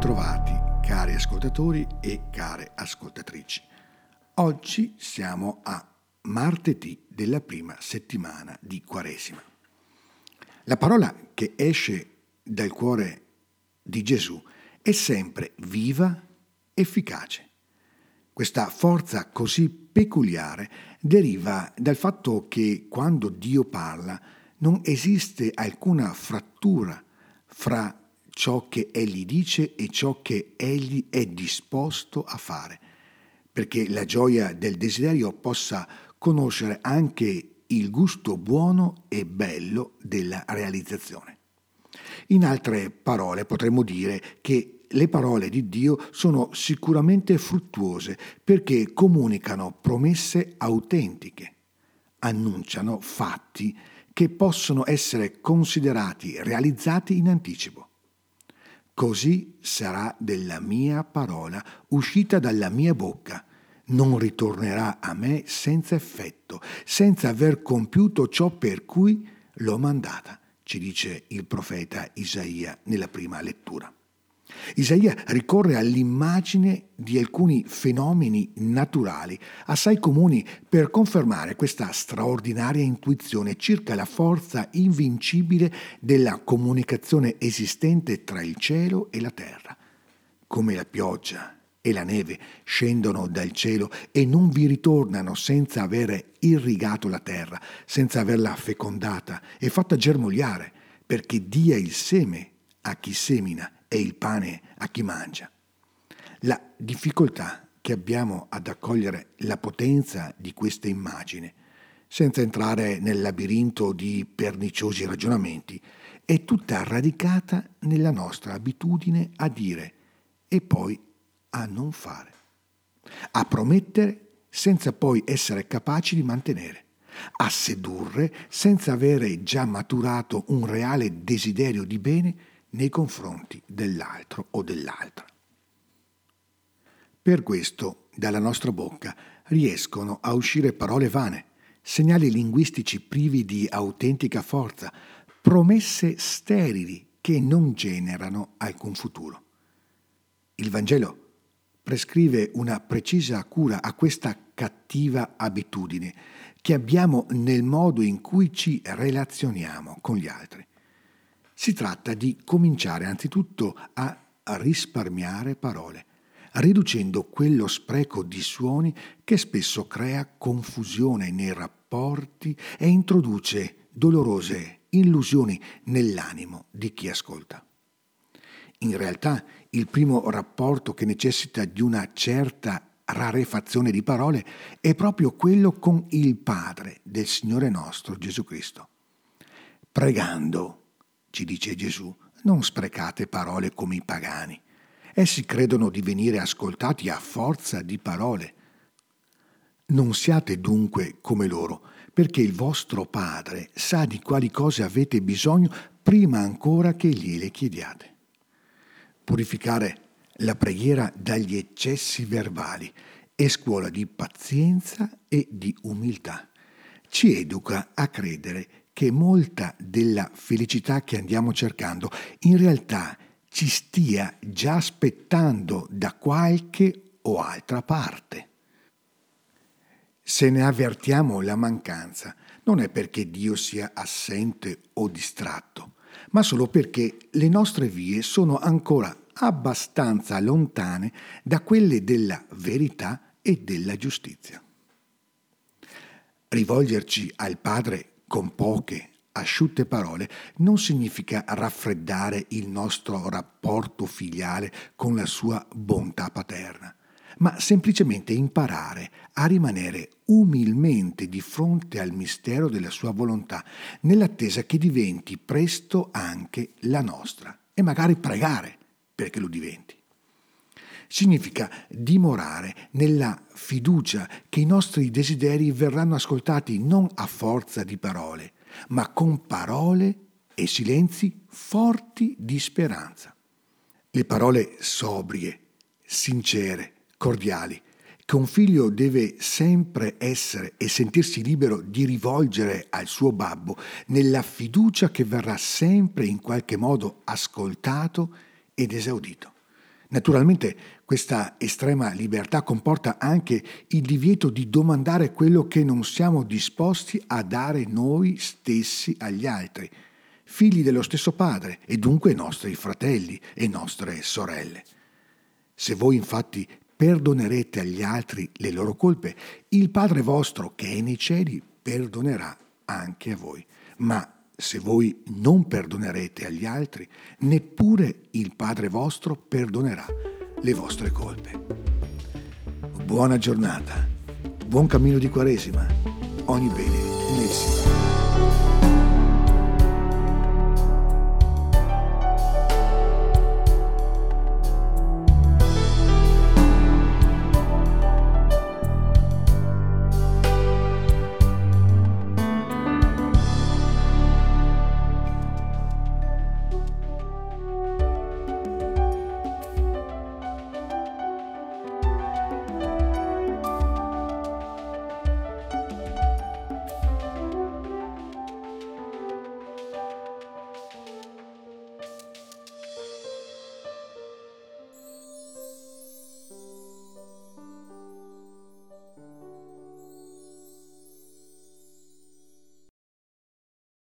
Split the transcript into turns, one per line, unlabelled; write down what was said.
Ritrovati, cari ascoltatori e care ascoltatrici. Oggi siamo a martedì della prima settimana di Quaresima. La parola che esce dal cuore di Gesù è sempre viva, efficace. Questa forza così peculiare deriva dal fatto che quando Dio parla non esiste alcuna frattura fra ciò che egli dice e ciò che egli è disposto a fare, perché la gioia del desiderio possa conoscere anche il gusto buono e bello della realizzazione. In altre parole potremmo dire che le parole di Dio sono sicuramente fruttuose perché comunicano promesse autentiche, annunciano fatti che possono essere considerati realizzati in anticipo. Così sarà della mia parola uscita dalla mia bocca. Non ritornerà a me senza effetto, senza aver compiuto ciò per cui l'ho mandata, ci dice il profeta Isaia nella prima lettura. Isaia ricorre all'immagine di alcuni fenomeni naturali assai comuni per confermare questa straordinaria intuizione circa la forza invincibile della comunicazione esistente tra il cielo e la terra, come la pioggia e la neve scendono dal cielo e non vi ritornano senza avere irrigato la terra, senza averla fecondata e fatta germogliare, perché dia il seme a chi semina e il pane a chi mangia. La difficoltà che abbiamo ad accogliere la potenza di questa immagine, senza entrare nel labirinto di perniciosi ragionamenti, è tutta radicata nella nostra abitudine a dire e poi a non fare, a promettere senza poi essere capaci di mantenere, a sedurre senza avere già maturato un reale desiderio di bene nei confronti dell'altro o dell'altra. Per questo dalla nostra bocca riescono a uscire parole vane, segnali linguistici privi di autentica forza, promesse sterili che non generano alcun futuro. Il Vangelo prescrive una precisa cura a questa cattiva abitudine che abbiamo nel modo in cui ci relazioniamo con gli altri. Si tratta di cominciare anzitutto a risparmiare parole, riducendo quello spreco di suoni che spesso crea confusione nei rapporti e introduce dolorose illusioni nell'animo di chi ascolta. In realtà il primo rapporto che necessita di una certa rarefazione di parole è proprio quello con il Padre del Signore nostro Gesù Cristo. Pregando ci dice Gesù, non sprecate parole come i pagani. Essi credono di venire ascoltati a forza di parole. Non siate dunque come loro, perché il vostro Padre sa di quali cose avete bisogno prima ancora che gliele chiediate. Purificare la preghiera dagli eccessi verbali è scuola di pazienza e di umiltà. Ci educa a credere che molta della felicità che andiamo cercando in realtà ci stia già aspettando da qualche o altra parte. Se ne avvertiamo la mancanza, non è perché Dio sia assente o distratto, ma solo perché le nostre vie sono ancora abbastanza lontane da quelle della verità e della giustizia. Rivolgerci al Padre con poche, asciutte parole non significa raffreddare il nostro rapporto filiale con la sua bontà paterna, ma semplicemente imparare a rimanere umilmente di fronte al mistero della sua volontà, nell'attesa che diventi presto anche la nostra e magari pregare perché lo diventi significa dimorare nella fiducia che i nostri desideri verranno ascoltati non a forza di parole, ma con parole e silenzi forti di speranza. Le parole sobrie, sincere, cordiali, che un figlio deve sempre essere e sentirsi libero di rivolgere al suo babbo nella fiducia che verrà sempre in qualche modo ascoltato ed esaudito. Naturalmente questa estrema libertà comporta anche il divieto di domandare quello che non siamo disposti a dare noi stessi agli altri, figli dello stesso Padre e dunque nostri fratelli e nostre sorelle. Se voi infatti perdonerete agli altri le loro colpe, il Padre vostro che è nei cieli perdonerà anche a voi. Ma se voi non perdonerete agli altri, neppure il Padre vostro perdonerà le vostre colpe. Buona giornata, buon cammino di Quaresima, ogni bene nel Signore.